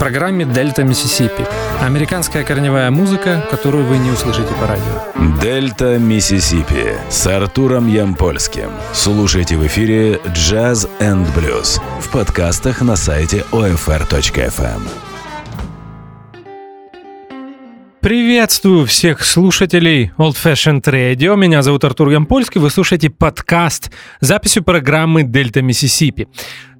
программе «Дельта Миссисипи». Американская корневая музыка, которую вы не услышите по радио. «Дельта Миссисипи» с Артуром Ямпольским. Слушайте в эфире «Jazz and Blues» в подкастах на сайте OFR.FM. Приветствую всех слушателей Old Fashioned Radio. Меня зовут Артур Ямпольский. Вы слушаете подкаст с записью программы «Дельта Миссисипи».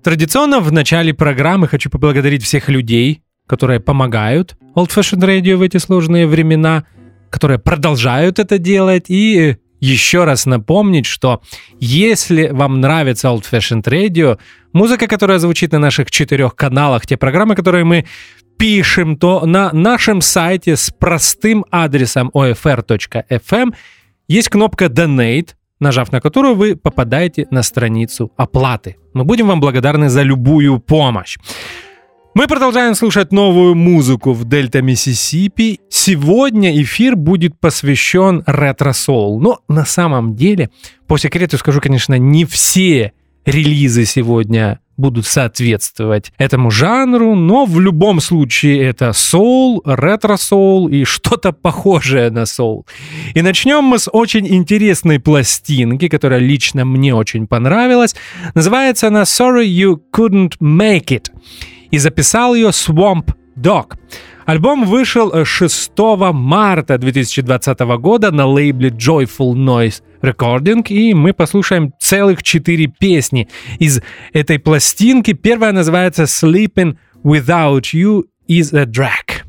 Традиционно в начале программы хочу поблагодарить всех людей, которые помогают Old Fashioned Radio в эти сложные времена, которые продолжают это делать. И еще раз напомнить, что если вам нравится Old Fashioned Radio, музыка, которая звучит на наших четырех каналах, те программы, которые мы пишем, то на нашем сайте с простым адресом ofr.fm есть кнопка Donate, нажав на которую вы попадаете на страницу оплаты. Мы будем вам благодарны за любую помощь. Мы продолжаем слушать новую музыку в Дельта Миссисипи. Сегодня эфир будет посвящен ретро-соул. Но на самом деле, по секрету скажу, конечно, не все релизы сегодня будут соответствовать этому жанру, но в любом случае это соул, ретро-соул и что-то похожее на соул. И начнем мы с очень интересной пластинки, которая лично мне очень понравилась. Называется она «Sorry You Couldn't Make It» и записал ее Swamp Dog. Альбом вышел 6 марта 2020 года на лейбле Joyful Noise Recording, и мы послушаем целых четыре песни из этой пластинки. Первая называется Sleeping Without You is a Drag.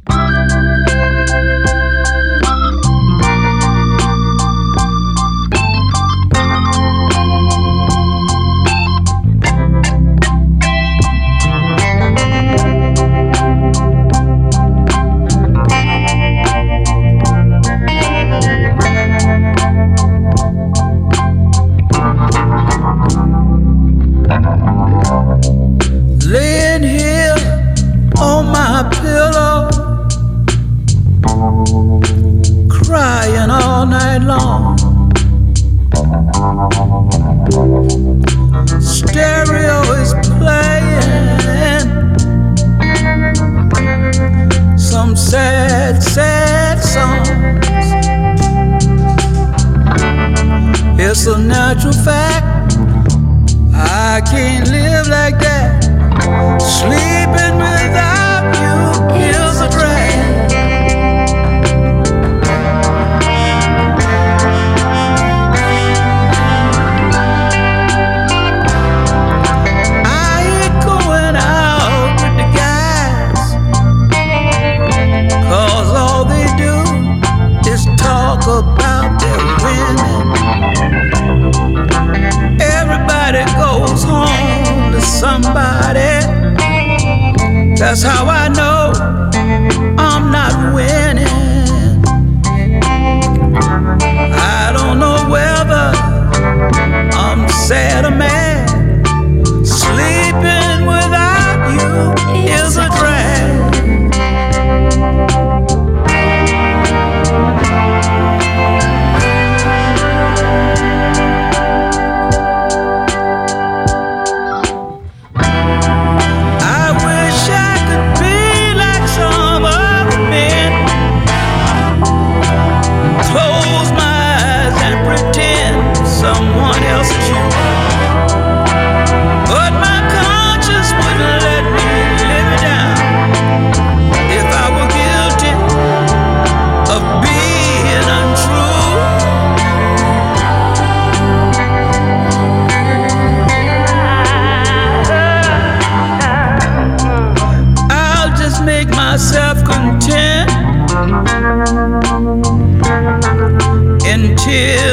Yeah.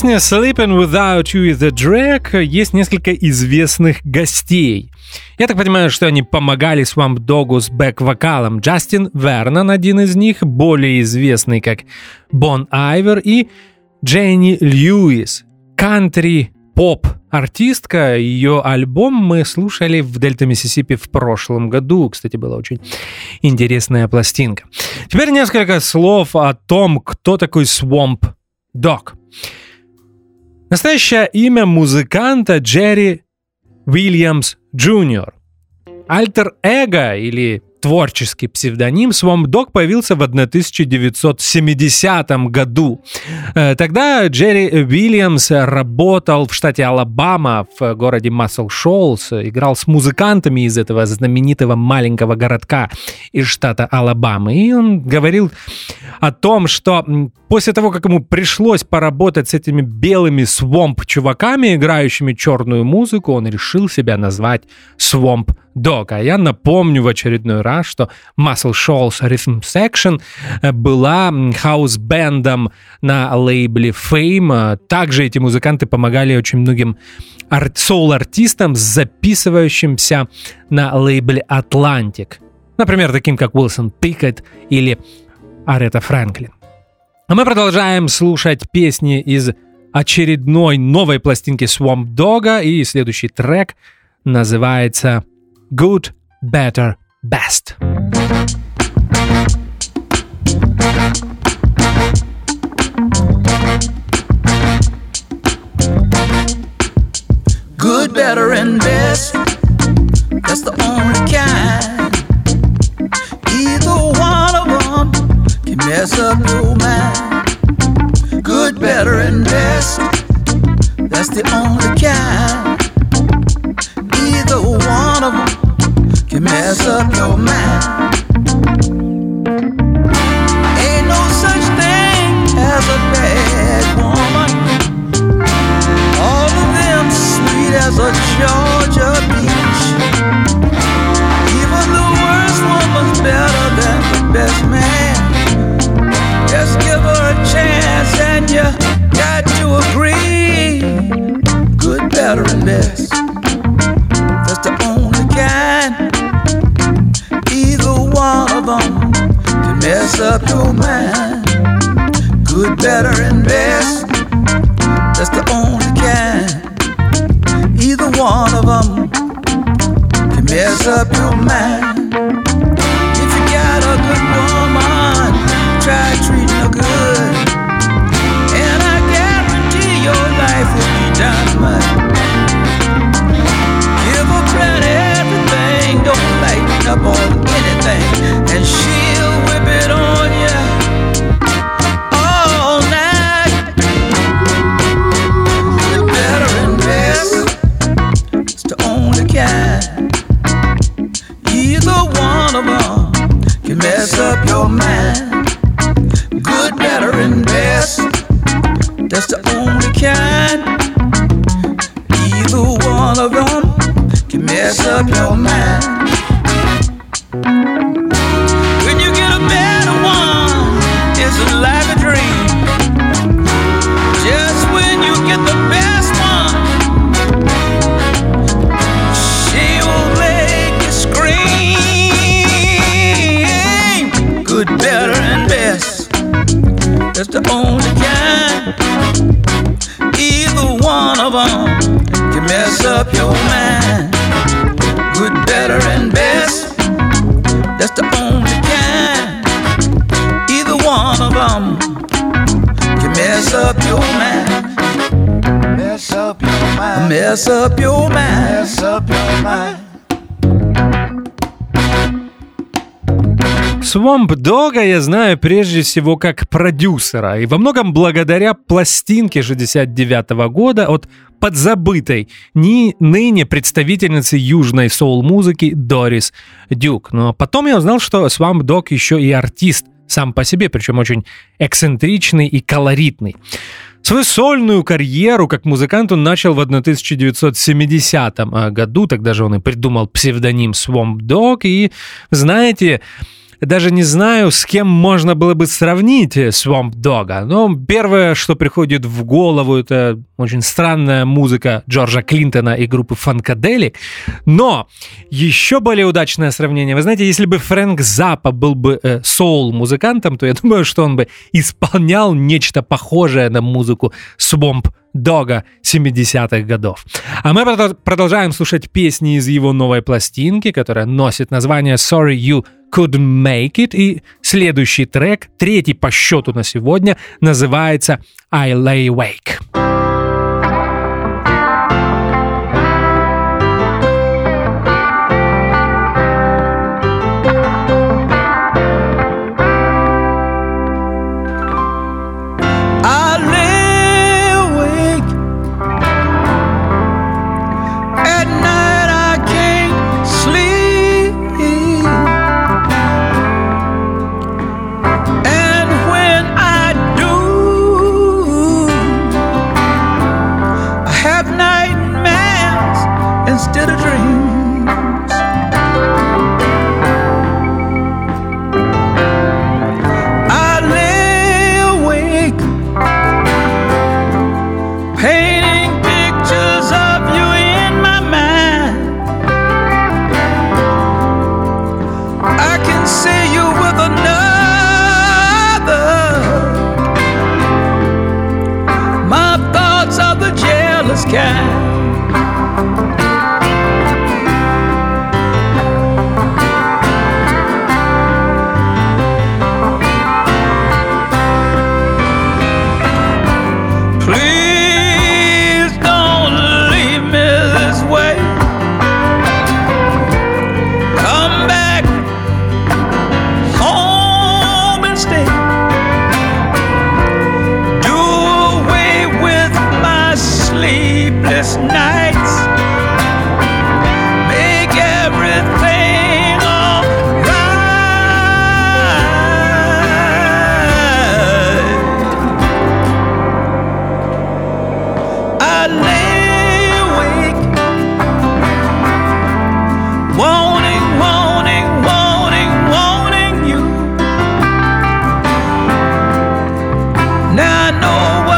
Песне Sleeping Without You is the Drag есть несколько известных гостей. Я так понимаю, что они помогали Swamp Dogу с бэк-вокалом. Джастин Вернон, один из них, более известный как Бон Айвер, и Дженни Льюис, кантри поп артистка. Ее альбом мы слушали в Дельта Миссисипи в прошлом году. Кстати, была очень интересная пластинка. Теперь несколько слов о том, кто такой Swamp Dogg. Настоящее имя музыканта Джерри Уильямс Джуниор. Альтер-эго или творческий псевдоним Swamp Dogg появился в 1970 году. Э, тогда Джерри Уильямс работал в штате Алабама, в городе Массел Шоулс, играл с музыкантами из этого знаменитого маленького городка из штата Алабама. И он говорил о том, что после того, как ему пришлось поработать с этими белыми свомп-чуваками, играющими черную музыку, он решил себя назвать Swamp Dog. А я напомню в очередной раз, что Muscle Shoals Rhythm Section э, была хаус-бендом на лейбле Fame. Также эти музыканты помогали очень многим ар- соул-артистам, записывающимся на лейбле Atlantic. Например, таким как Уилсон Пикет или Арета Фрэнклин. А мы продолжаем слушать песни из очередной новой пластинки Swamp Dog, и следующий трек называется Good, Better, Best. Good, better, and best. That's the only kind. Either one of them can mess up your mind. Good, better, and best. That's the only kind. Either one of them can mess up your mind. Ain't no such thing as a bad woman. All of them sweet as a Georgia peach. Even the worst woman's better than the best man. Just give her a chance and you got to agree. Good, better, and best. Up your mind. Good, better, and best. That's the only kind. Either one of them can mess up your mind. Swamp Dog'a я знаю прежде всего как продюсера, и во многом благодаря пластинке 69 года от подзабытой, не ныне представительницы южной соул-музыки Дорис Дюк. Но потом я узнал, что Swamp Dog еще и артист сам по себе, причем очень эксцентричный и колоритный. Свою сольную карьеру как музыкант он начал в 1970 году, тогда же он и придумал псевдоним Swamp Dog, и знаете, даже не знаю, с кем можно было бы сравнить Swamp Dogга. Но первое, что приходит в голову, это очень странная музыка Джорджа Клинтона и группы Фанкаделик. Но еще более удачное сравнение. Вы знаете, если бы Фрэнк Запа был бы э, соул-музыкантом, то я думаю, что он бы исполнял нечто похожее на музыку Swamp Дога 70-х годов. А мы продолжаем слушать песни из его новой пластинки, которая носит название Sorry You Couldn't Make It. И следующий трек, третий по счету на сегодня, называется I Lay Awake.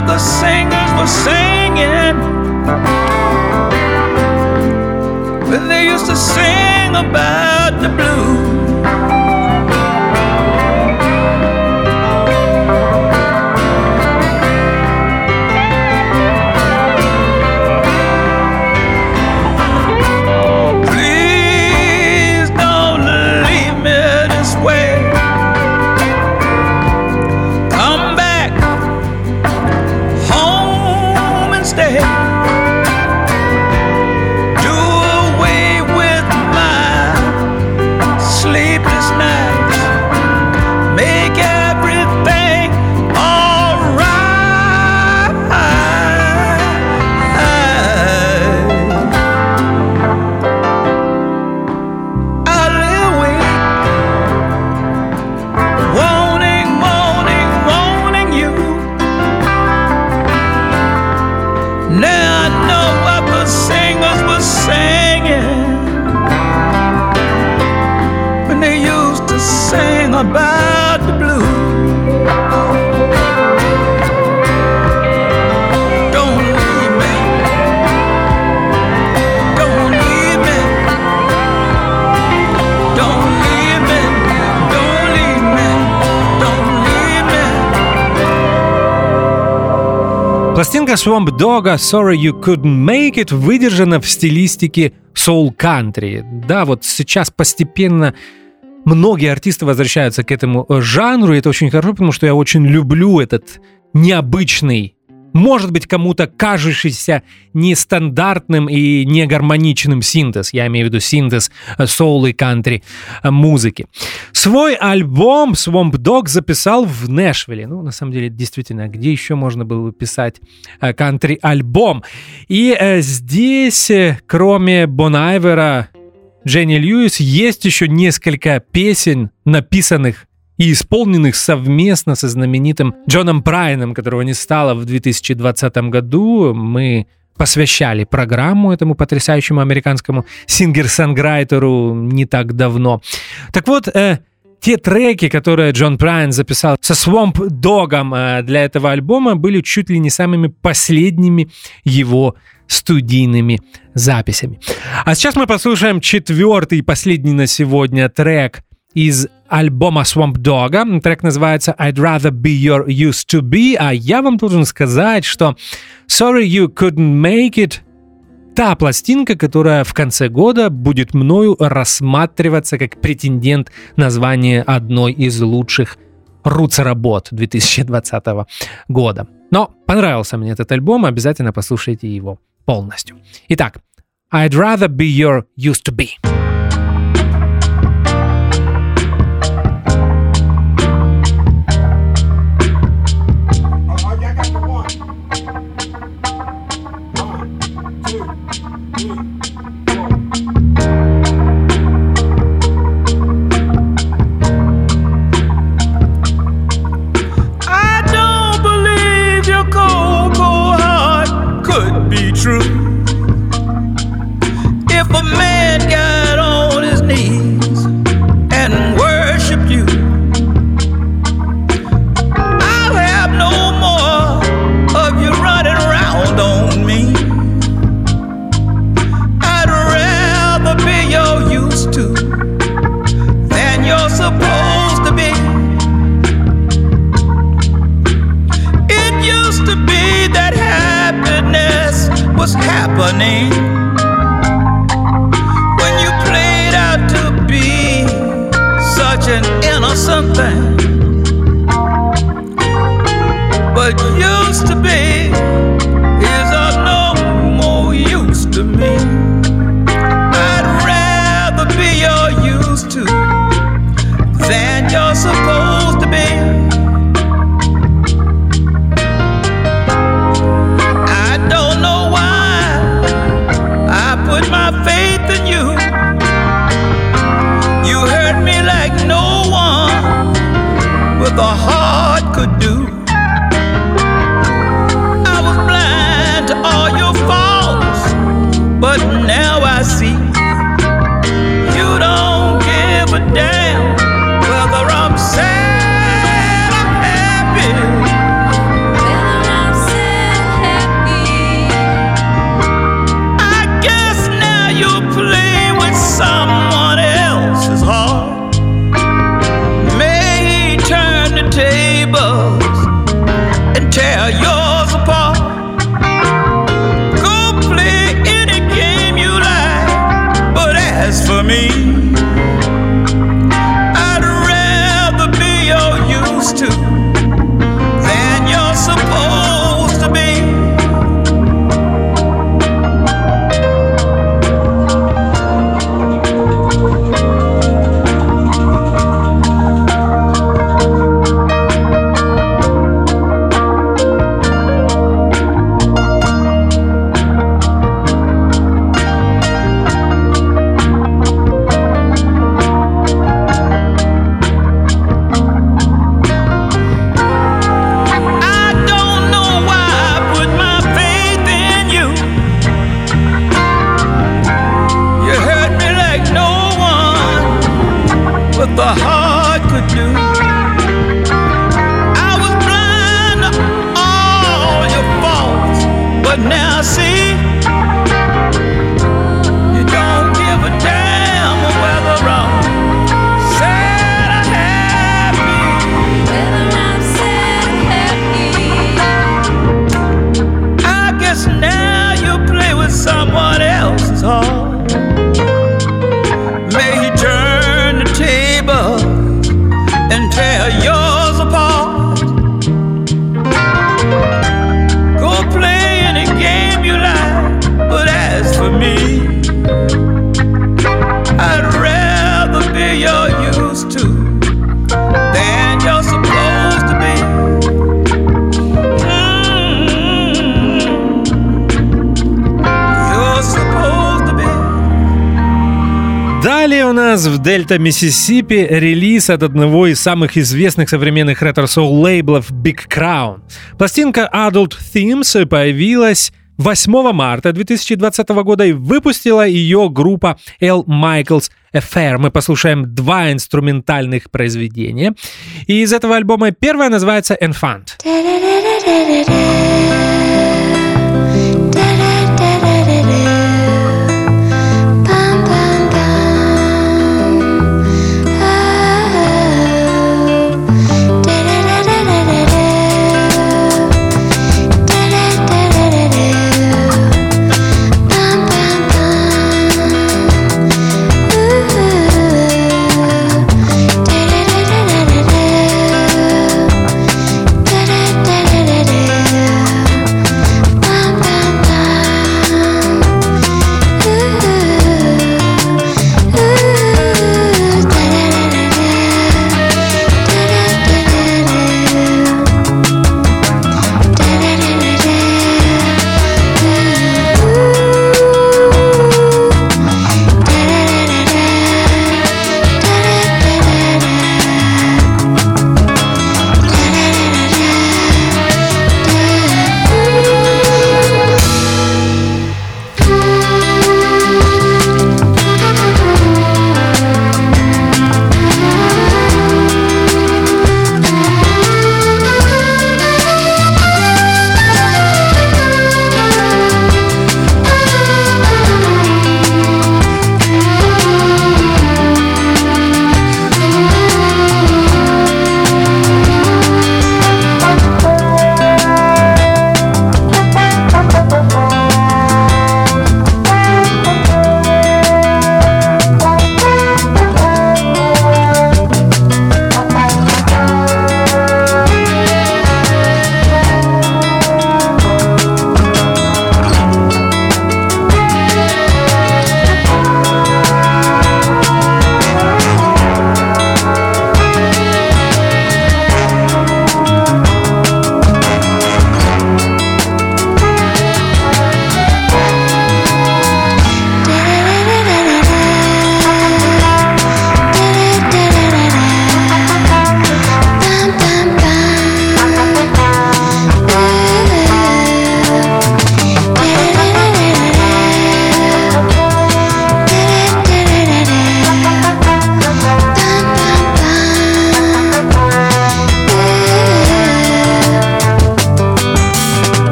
what the singers were singing. When they used to sing about the blues. Пластинка Swamp Dog Sorry You Couldn't Make It выдержана в стилистике soul country. Да, вот сейчас постепенно многие артисты возвращаются к этому жанру, и это очень хорошо, потому что я очень люблю этот необычный может быть кому-то кажущийся нестандартным и негармоничным синтез. Я имею в виду синтез э, соул и кантри э, музыки. Свой альбом Swamp Dog записал в Нэшвилле. Ну, на самом деле, действительно, где еще можно было бы писать э, кантри-альбом? И здесь, кроме Бон Айвера, Дженни Льюис, есть еще несколько песен, написанных и исполненных совместно со знаменитым Джоном Прайном, которого не стало в 2020 году. Мы посвящали программу этому потрясающему американскому singer-songwriter у не так давно. Так вот, э, те треки, которые Джон Прайн записал со Swamp Dogg ом э, для этого альбома, были чуть ли не самыми последними его студийными записями. А сейчас мы послушаем четвертый и последний на сегодня трек из альбома Swamp Dog. Трек называется I'd Rather Be Your Used To Be, а я вам должен сказать, что Sorry You Couldn't Make It та пластинка, которая в конце года будет мною рассматриваться как претендент на звание одной из лучших руц-работ 2020 года. Но понравился мне этот альбом, обязательно послушайте его полностью. Итак, I'd rather be your used to be. True. If a man was happening Дельта Миссисипи релиз от одного из самых известных современных ретро-соул лейблов Big Crown. Пластинка Adult Themes появилась 8 марта 2020 года и выпустила ее группа L. Michaels Affair. Мы послушаем два инструментальных произведения. И из этого альбома первое называется Enfant.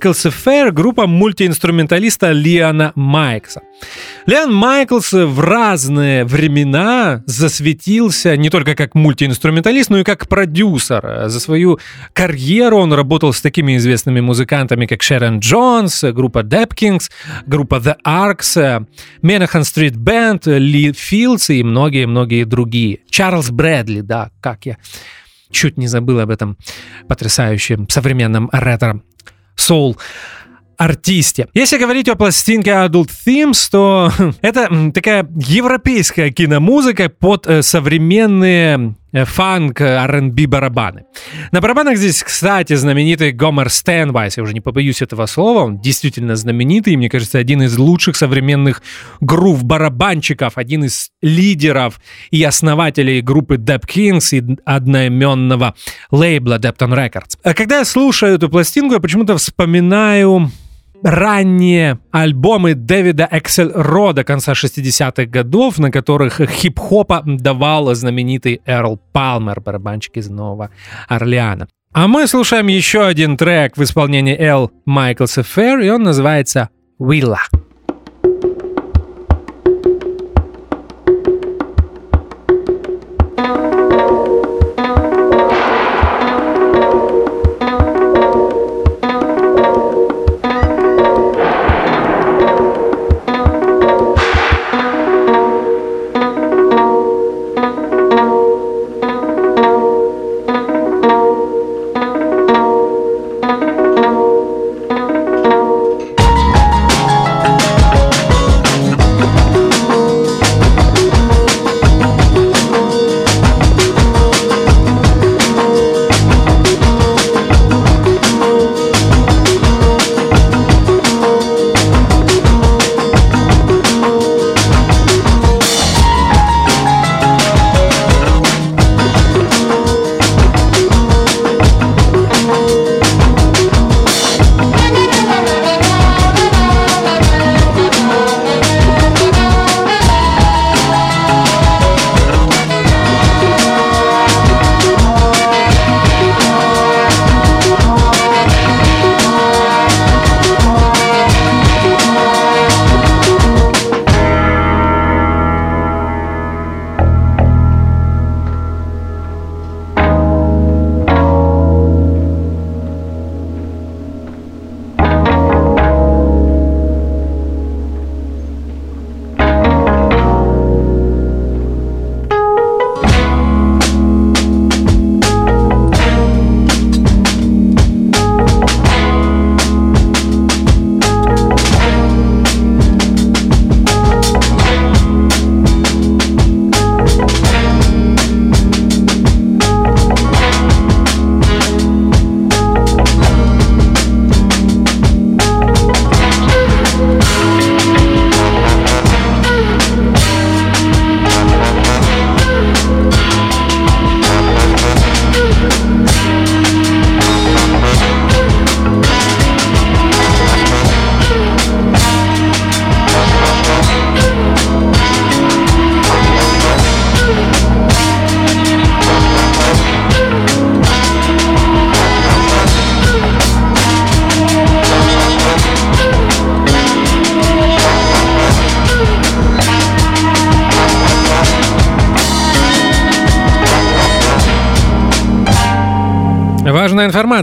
Майклс Фэр, группа мультиинструменталиста Лиана Майкса. Лиан Майклс в разные времена засветился не только как мультиинструменталист, но и как продюсер. За свою карьеру он работал с такими известными музыкантами, как Шерон Джонс, группа Депкинс, группа The Arcs, Menahan Street Band, Ли Филдс и многие-многие другие. Чарльз Брэдли, да, как я чуть не забыл об этом потрясающем современном ретро soul артисте. Если говорить о пластинке Adult Themes, то это такая европейская киномузыка под э, современные фанк, R&B барабаны. На барабанах здесь, кстати, знаменитый Гомер Стэнвайс, я уже не побоюсь этого слова, он действительно знаменитый, мне кажется, один из лучших современных грув-барабанщиков, один из лидеров и основателей группы Dep Kings и одноименного лейбла Depton Records. А когда я слушаю эту пластинку, я почему-то вспоминаю ранние альбомы Дэвида Эксель Рода конца 60-х годов, на которых хип-хопа давал знаменитый Эрл Палмер, барабанщик из Нового Орлеана. А мы слушаем еще один трек в исполнении Эл Майклса Фэр, и он называется «Willa».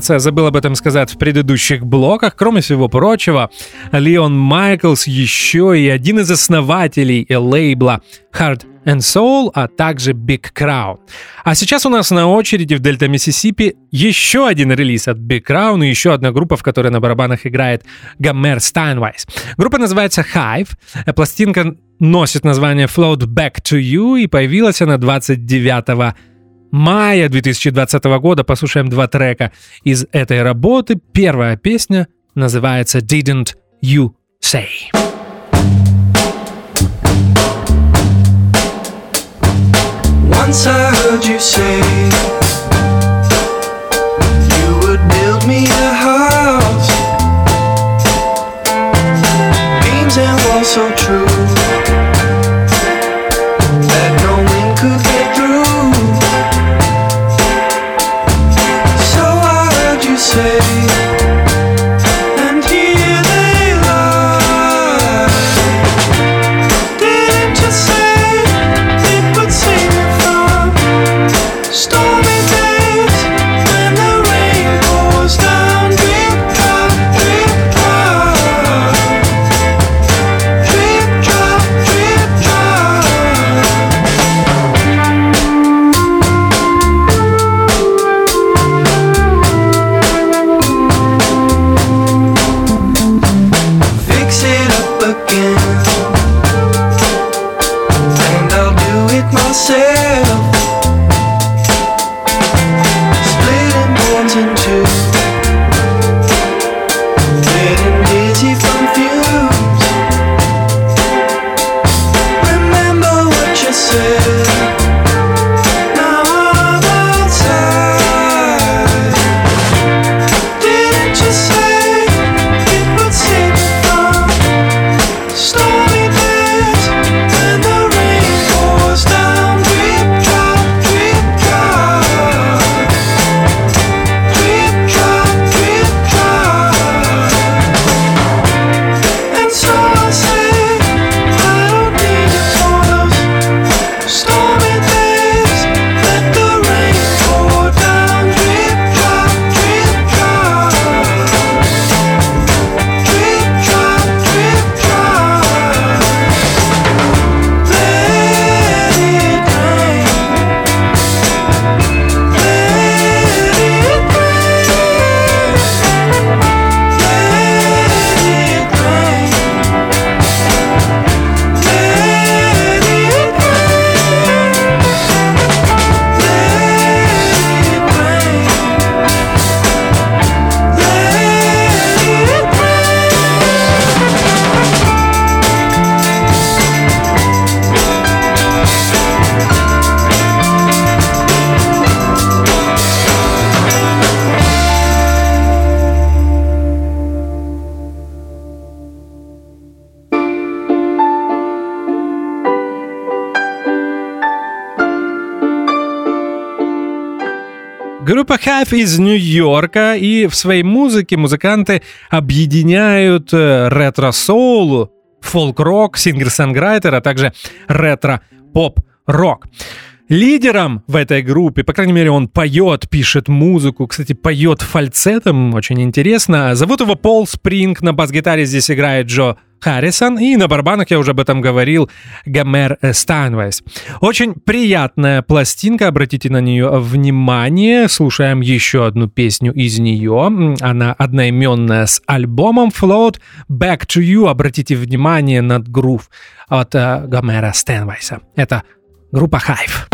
Информация, забыл об этом сказать в предыдущих блоках. Кроме всего прочего, Леон Майклс еще и один из основателей лейбла Truth and Soul, а также Big Crown. А сейчас у нас на очереди в Дельта Миссисипи еще один релиз от Big Crown и еще одна группа, в которой на барабанах играет Гомер Стайнвайс. Группа называется Hive. Пластинка носит название Float Back to You и появилась она 29 мая 2020 года послушаем два трека из этой работы. Первая песня называется «Didn't You Say». Once I heard you say Группа Hive из Нью-Йорка, и в своей музыке музыканты объединяют э, ретро-соул, фолк-рок, singer-songwriter, а также ретро-поп-рок. Лидером в этой группе, по крайней мере, он поет, пишет музыку, кстати, поет фальцетом, очень интересно. Зовут его Пол Спринг, на бас-гитаре здесь играет Джо Харрисон, и на барабанах, я уже об этом говорил, Гомер Стайнвайс. Очень приятная пластинка, обратите на нее внимание. Слушаем еще одну песню из нее. Она одноименная с альбомом Float Back to You. Обратите внимание на грув от э, Гомера Стэнвайса. Это группа Hive.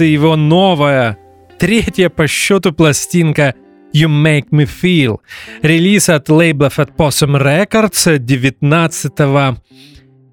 И его новая, третья по счету пластинка You Make Me Feel. Релиз от лейбла Fat Possum Records 19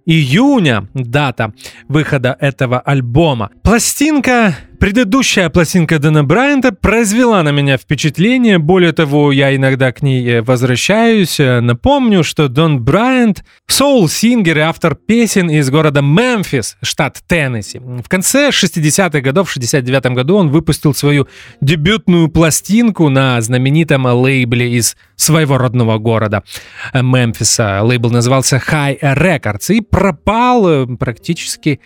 июня дата выхода этого альбома. Пластинка Предыдущая пластинка Дэна Брайанта произвела на меня впечатление. Более того, я иногда к ней э, возвращаюсь. Э, напомню, что Дон Брайант — соул-сингер и автор песен из города Мемфис, штат Теннесси. В конце 60-х годов, в 69 году он выпустил свою дебютную пластинку на знаменитом лейбле из своего родного города э, Мемфиса. Лейбл назывался High Records и пропал практически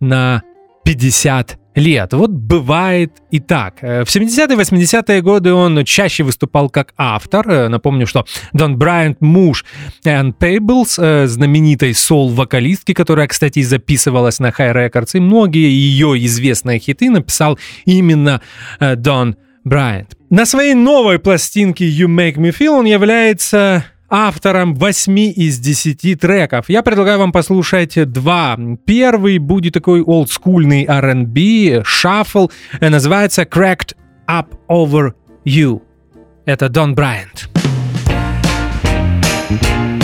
на 50 лет. Вот бывает и так. Э, в 70-е 80-е годы он чаще выступал как автор. Э, напомню, что Дон Брайант муж Энн Пейблс, э, знаменитой сол-вокалистки, которая, кстати, записывалась на High Records, и многие ее известные хиты написал именно Дон Брайант. На своей новой пластинке You Make Me Feel он является автором 8 из 10 треков. Я предлагаю вам послушать два. Первый будет такой олдскульный R&B, шаффл, называется Cracked Up Over You. Это Дон Брайант. Baby,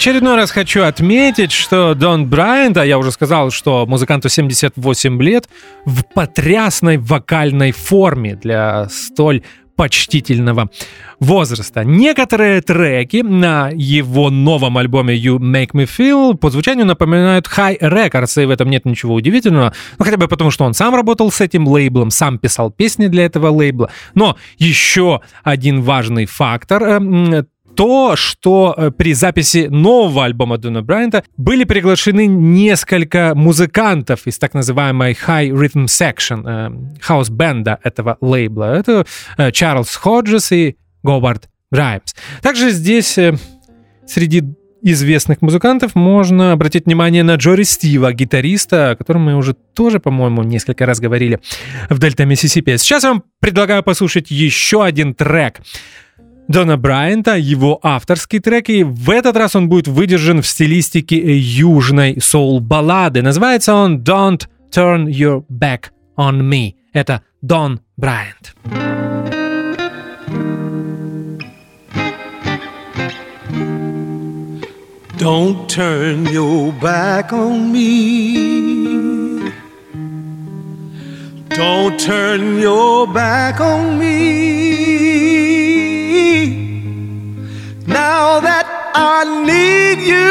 очередной раз хочу отметить, что Дон Брайант, а я уже сказал, что музыканту 78 лет, в потрясной вокальной форме для столь почтительного возраста. Некоторые треки на его новом альбоме You Make Me Feel по звучанию напоминают High Records, и в этом нет ничего удивительного, ну хотя бы потому, что он сам работал с этим лейблом, сам писал песни для этого лейбла. Но еще один важный фактор э, м, то, что э, при записи нового альбома Дона Брайанта были приглашены несколько музыкантов из так называемой Hi Rhythm Section, э, хаус-бенда этого лейбла. Это э, Чарльз Ходжес и Говард Граймс. Также здесь э, среди известных музыкантов можно обратить внимание на Джо Рестиво, гитариста, о котором мы уже тоже, по-моему, несколько раз говорили в Дельта Миссисипи. Сейчас я вам предлагаю послушать еще один трек. Дона Брайанта, его авторский трек, и в этот раз он будет выдержан в стилистике южной соул-баллады. Называется он «Don't Turn Your Back on Me». Это Дон Брайант. Don't turn your back on me. Don't turn your back on me. Now that I need you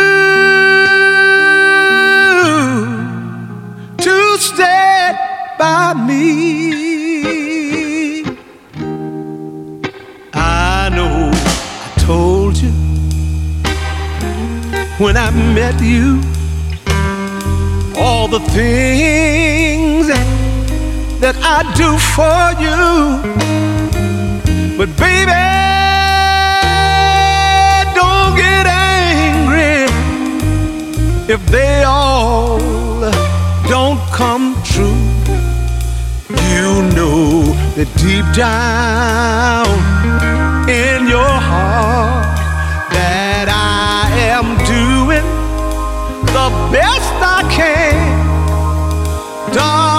to stand by me. I know I told you when I met you all the things that, I do for you. But baby, if they all don't come true. You know that deep down in your heart that I am doing the best I can. Darling,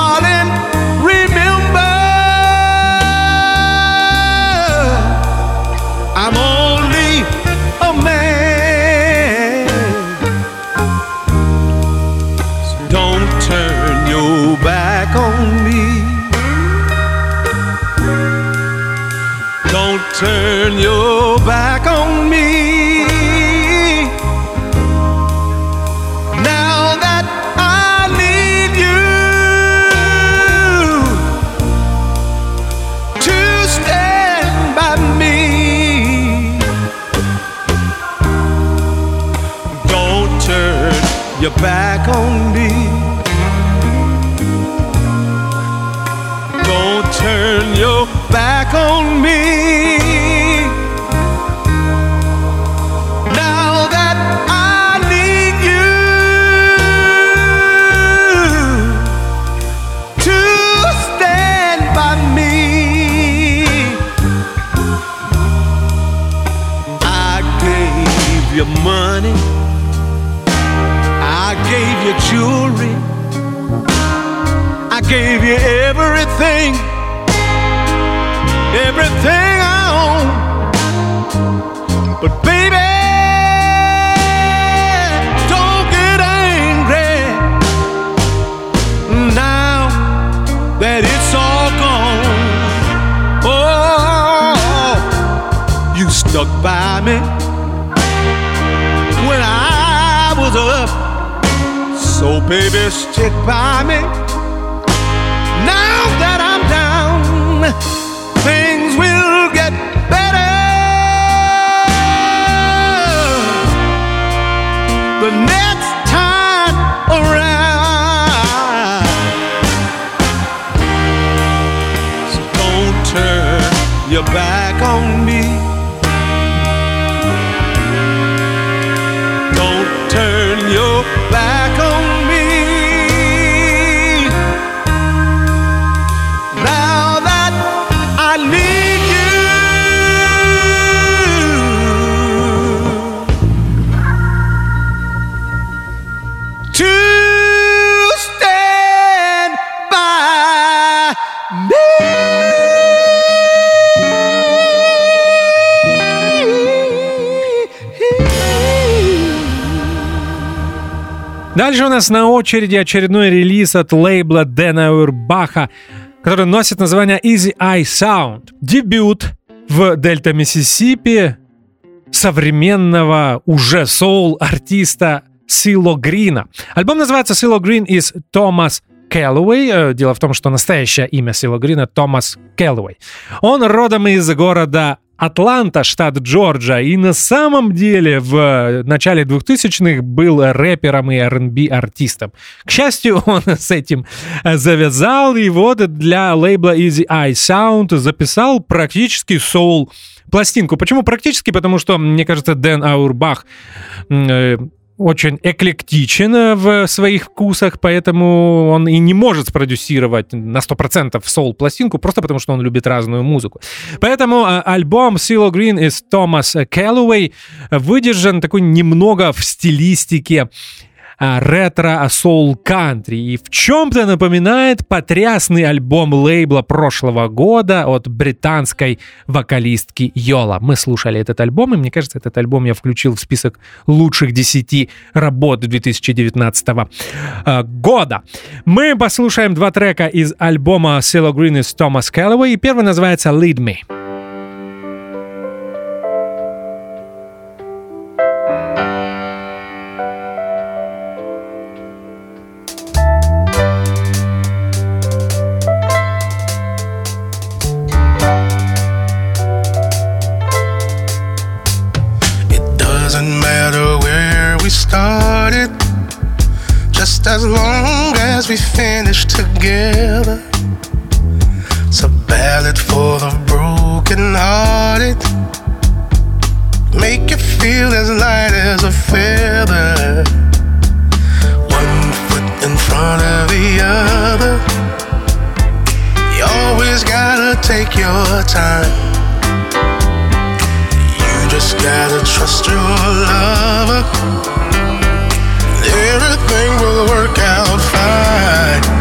Дальше у нас на очереди очередной релиз от лейбла Дэна Урбаха, который носит название Easy Eye Sound. Дебют в Дельта Миссисипи современного уже соул-артиста Сило Грина. Альбом называется Сило Грин из Томас Кэллоуэй. Дело в том, что настоящее имя Сило Грина Томас Кэллоуэй. Он родом из города Атланта, штат Джорджия, и на самом деле в начале 2000-х был рэпером и R&B артистом. К счастью, он с этим завязал, и вот для лейбла Easy Eye Sound записал практически соул пластинку. Почему практически? Потому что, мне кажется, Дэн Аурбах э, очень эклектичен в своих вкусах, поэтому он и не может спродюсировать на 100% соул-пластинку, просто потому что он любит разную музыку. Поэтому а, альбом Silo Green из Томас Кэллоуэй выдержан такой немного в стилистике ретро-соул-кантри и в чем-то напоминает потрясный альбом лейбла прошлого года от британской вокалистки Йола. Мы слушали этот альбом, и мне кажется, этот альбом я включил в список лучших 10 работ 2019 а, года. Мы послушаем два трека из альбома Silo Green из Томас и первый называется «Lead Me». Feel as light as a feather. One foot in front of the other. You always gotta take your time. You just gotta trust your lover everything will work out fine.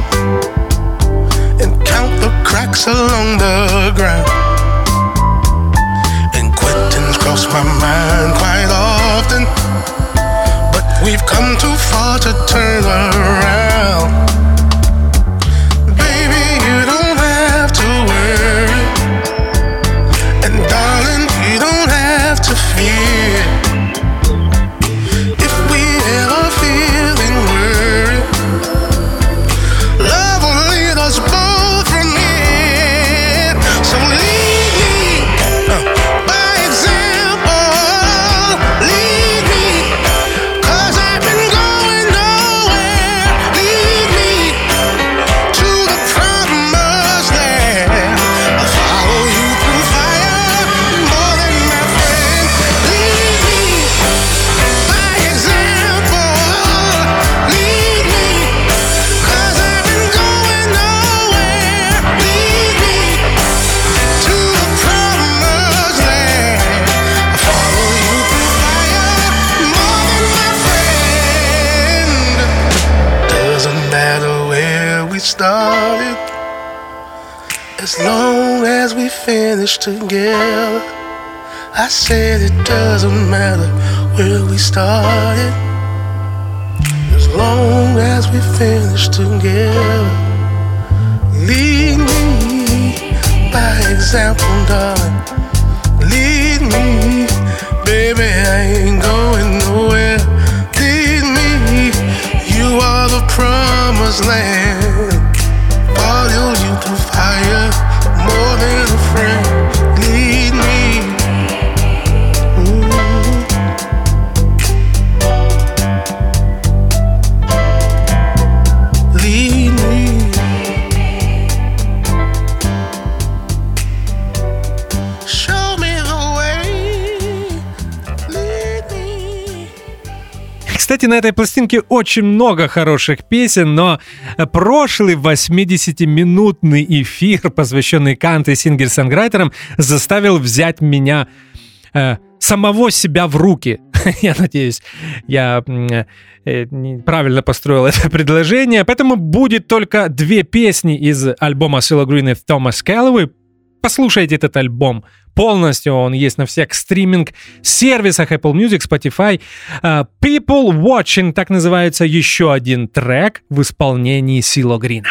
Walking? cracks along the ground. And Quentin's crossed my mind quite often. But we've come too far to turn around. Together. I said it doesn't matter where we started, as long as we finish together. Lead me by example, darling. Lead me, baby, I ain't going nowhere. Lead me, you are the promised land. Этой пластинке очень много хороших песен, но прошлый 80-минутный эфир, посвященный кантри сингер-санграйтерам, заставил взять меня э, самого себя в руки. я надеюсь, я э, правильно построил это предложение. Поэтому будет только две песни из альбома Green и Thomas Calloway. Послушайте этот альбом Полностью он есть на всех стриминг-сервисах Apple Music, Spotify. Э, People Watching, так называется еще один трек в исполнении Сило Грина.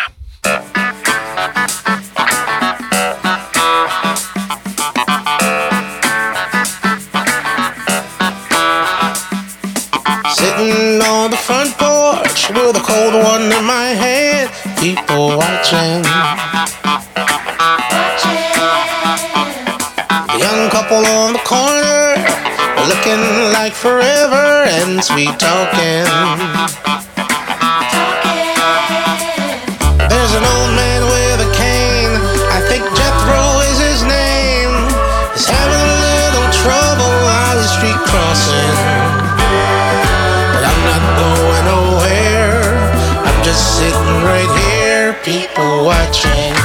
With a cold one in my hand, people watching. Couple on the corner, looking like forever and sweet talking. There's an old man with a cane, I think Jethro is his name. He's having a little trouble on the street crossing. But I'm not going nowhere. I'm just sitting right here, people watching.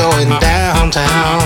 Going downtown.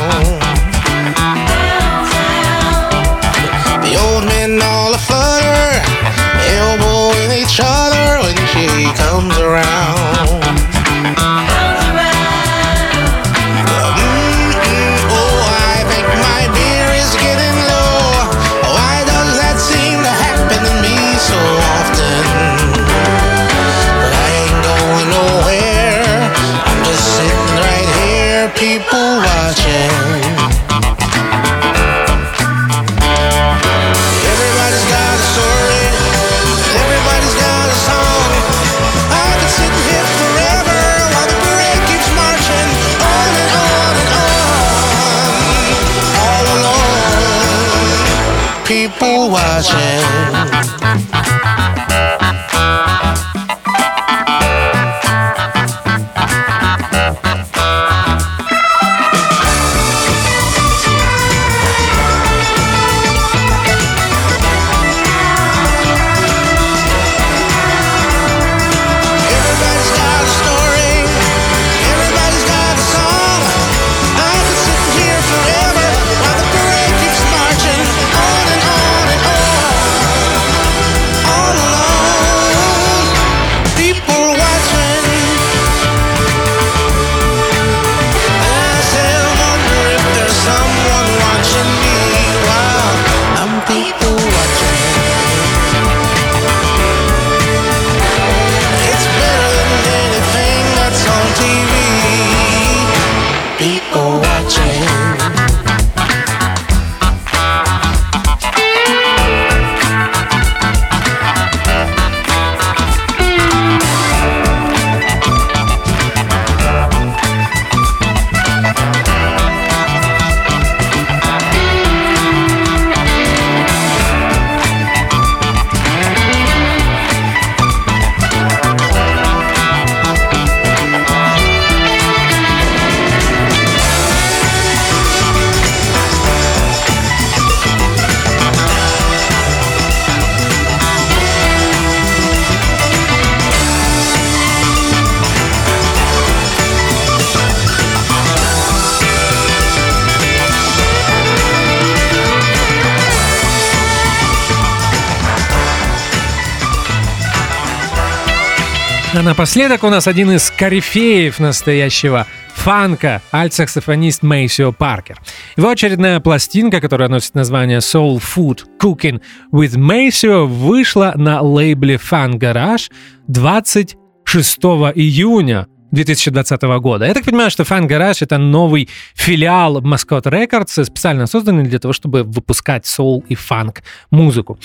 Напоследок у нас один из корифеев настоящего фанка, альт-саксофонист Мейсио Паркер. Его очередная пластинка, которая носит название Soul Food Cooking with Maceo, вышла на лейбле Fan Garage 26 июня 2020 года. Я так понимаю, что Fan Garage — это новый филиал Mascot Records, специально созданный для того, чтобы выпускать соул и фанк музыку.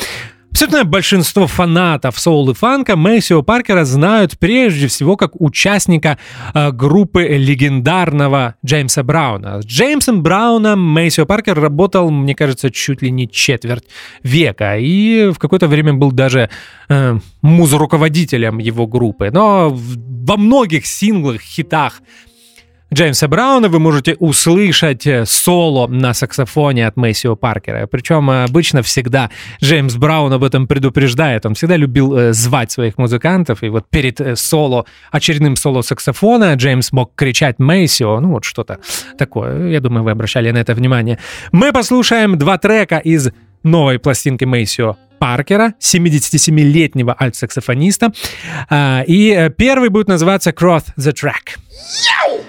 Абсолютное большинство фанатов соул и фанка Мэйсио Паркера знают прежде всего как участника э, группы легендарного Джеймса Брауна. С Джеймсом Брауном Мэйсио Паркер работал, мне кажется, чуть ли не четверть века и в какое-то время был даже э, музруководителем его группы. Но во многих синглах, хитах Джеймса Брауна вы можете услышать э, соло на саксофоне от Мэйсио Паркера. Причем э, обычно всегда Джеймс Браун об этом предупреждает. Он всегда любил э, звать своих музыкантов. И вот перед соло, очередным соло саксофона Джеймс мог кричать Мэйсио. Ну вот что-то такое. Я думаю, вы обращали на это внимание. Мы послушаем два трека из новой пластинки Мэйсио Паркера, 77-летнего альт-саксофониста. А, И первый будет называться Cross the Track. You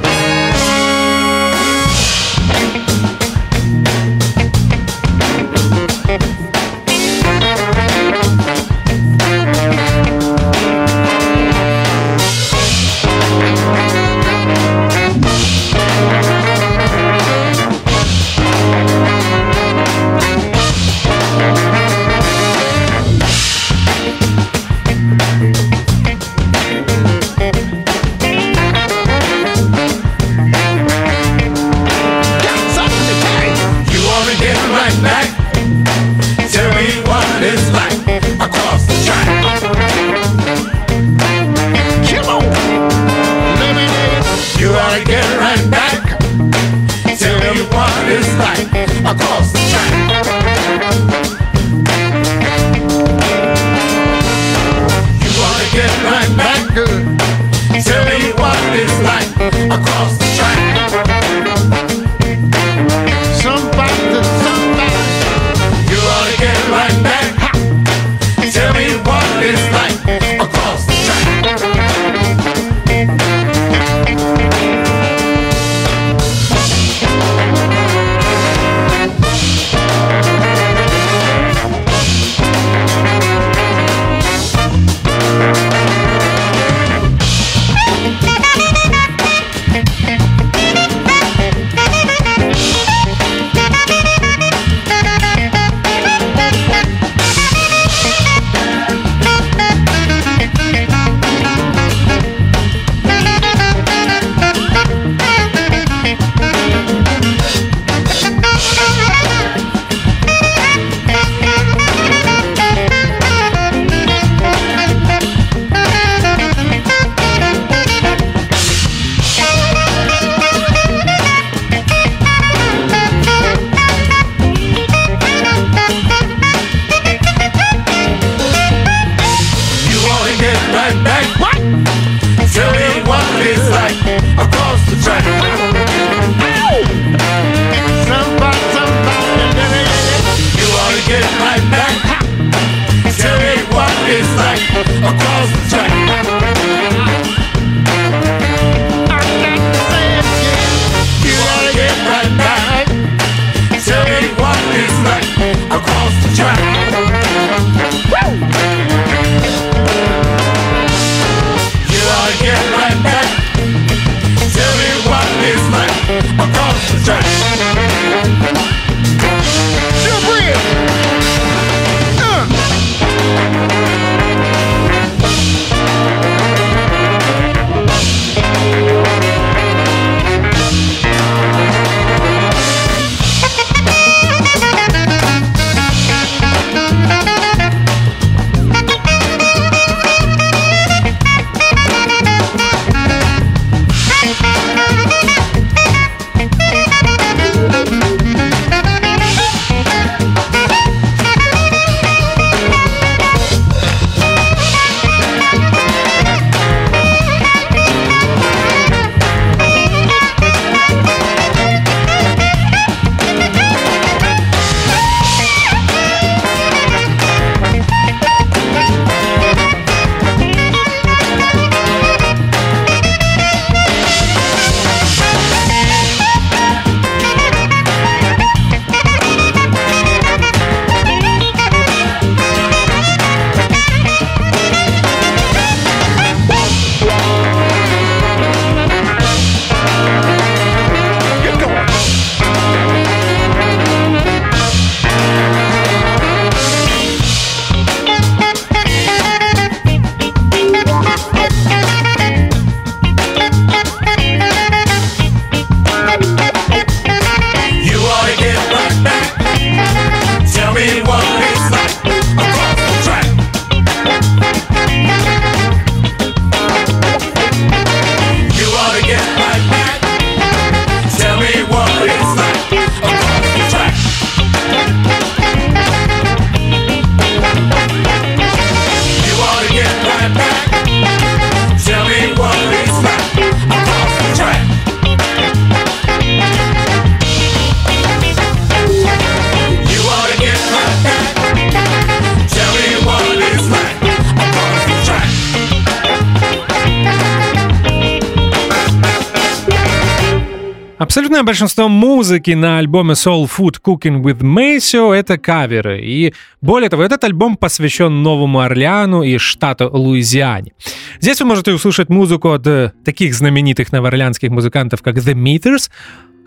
Абсолютное большинство музыки на альбоме Soul Food Cooking with Maceo — это каверы. И более того, этот альбом посвящен Новому Орлеану и штату Луизиане. Здесь вы можете услышать музыку от э, таких знаменитых новоорлеанских музыкантов, как The Meters,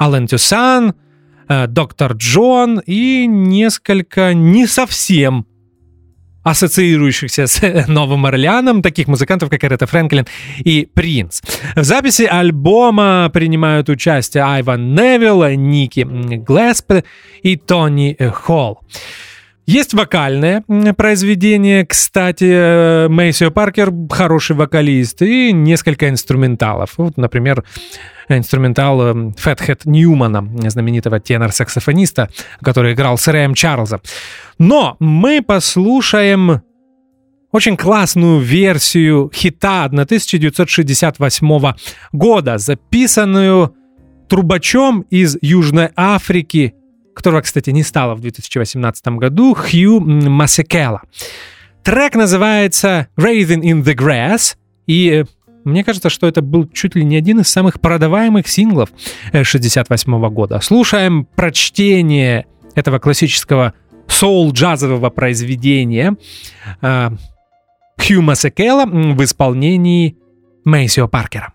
Ален Тюсан, Доктор Джон и несколько не совсем ассоциирующихся с Новым Орлеаном, таких музыкантов, как Эрета Фрэнклин и Принц. В записи альбома принимают участие Айван Невилл, Ники Глэсп и Тони Холл. Есть вокальное произведение, кстати, э, Мэйсио Паркер хороший вокалист, и несколько инструменталов. Вот, например, инструментал Фэтхэт Ньюмана, знаменитого тенор-саксофониста, который играл с Рэем Чарльзом. Но мы послушаем очень классную версию хита 1968 года, записанную трубачом из Южной Африки которого, кстати, не стало в 2018 году, Хью Масекела. Трек называется «Raising in the Grass», и э, мне кажется, что это был чуть ли не один из самых продаваемых синглов 68 года. Слушаем прочтение этого классического соул-джазового произведения э, Хью Масекела в исполнении Мэйсио Паркера.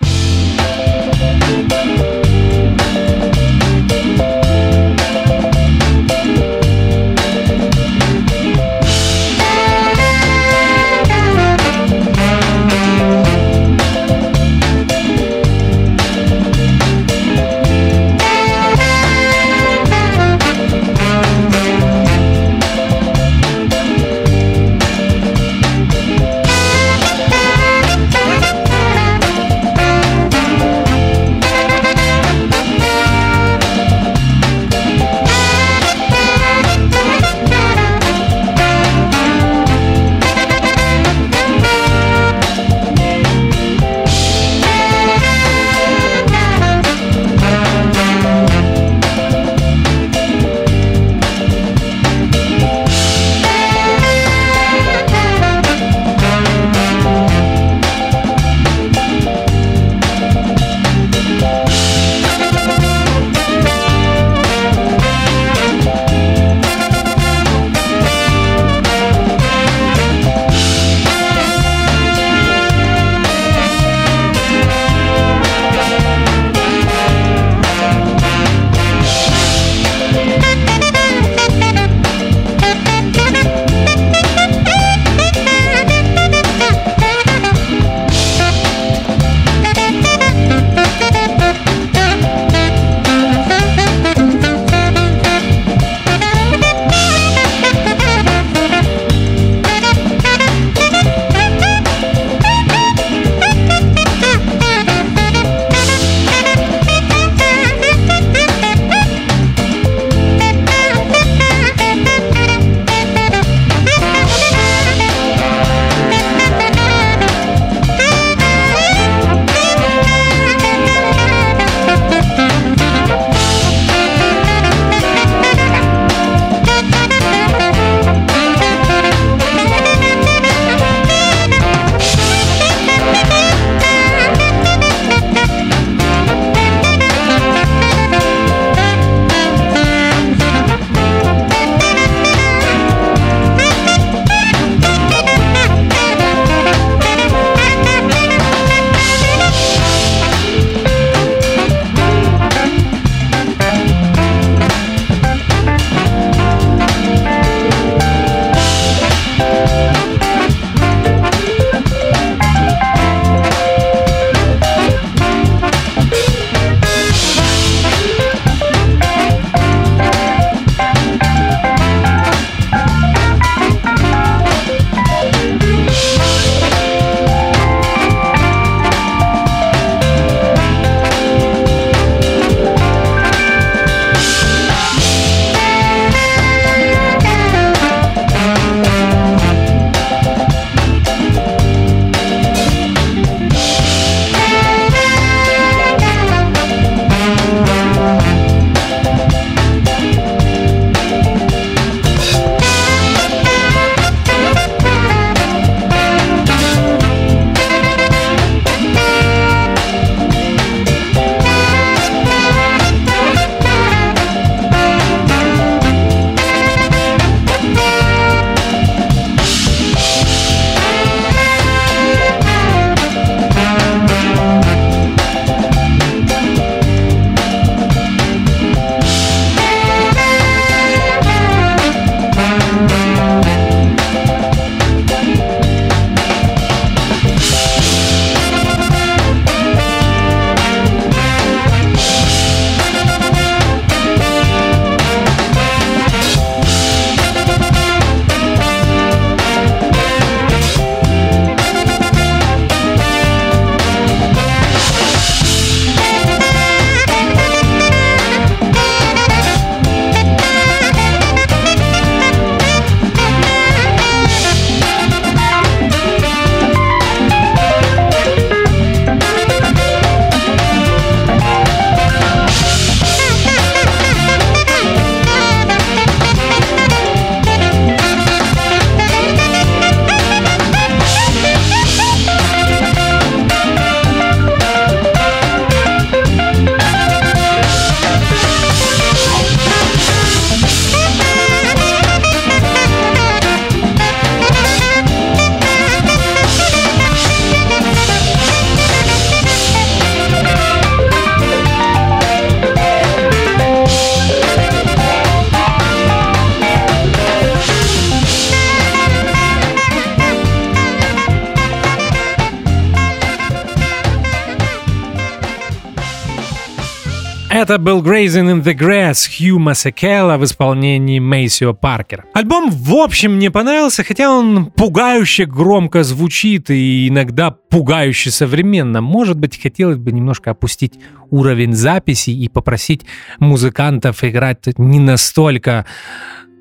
Это был Grazing in the Grass Хью Масакела в исполнении Мейсио Паркера. Альбом в общем мне понравился, хотя он пугающе громко звучит и иногда пугающе современно. Может быть, хотелось бы немножко опустить уровень записи и попросить музыкантов играть не настолько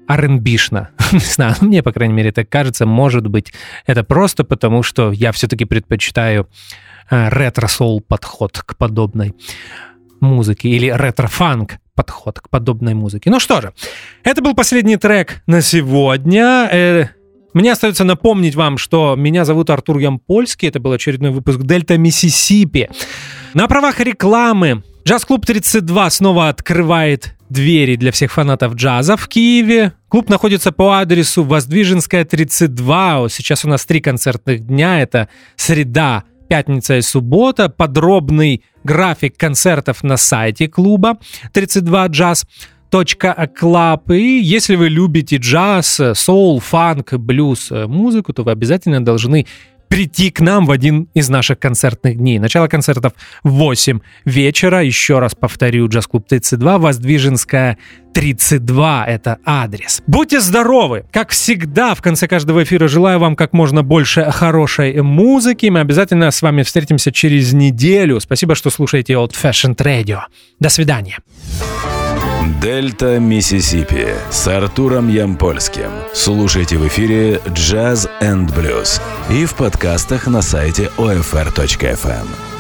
R&B-шно. Не знаю, мне, по крайней мере, так кажется. Может быть, это просто потому, что я все-таки предпочитаю э, ретро-соул подход к подобной музыке или ретро-фанк подход к подобной музыке. Ну что же, это был последний трек на сегодня. Э, мне остается напомнить вам, что меня зовут Артур Ямпольский. Это был очередной выпуск Дельта Миссисипи. На правах рекламы Джаз-клуб 32 снова открывает двери для всех фанатов джаза в Киеве. Клуб находится по адресу Воздвиженская, 32. Сейчас у нас три концертных дня. Это среда, пятница и суббота. Подробный график концертов на сайте клуба 32 джаз club. И если вы любите джаз, соул, фанк, блюз, музыку, то вы обязательно должны прийти к нам в один из наших концертных дней. Начало концертов в 8 вечера. Еще раз повторю, джаз-клуб 32, Воздвиженская 32 — это адрес. Будьте здоровы! Как всегда, в конце каждого эфира желаю вам как можно больше хорошей музыки. Мы обязательно с вами встретимся через неделю. Спасибо, что слушаете Old Fashioned Radio. До свидания. Дельта Миссисипи с Артуром Ямпольским. Слушайте в эфире Jazz and Blues и в подкастах на сайте OFR.FM.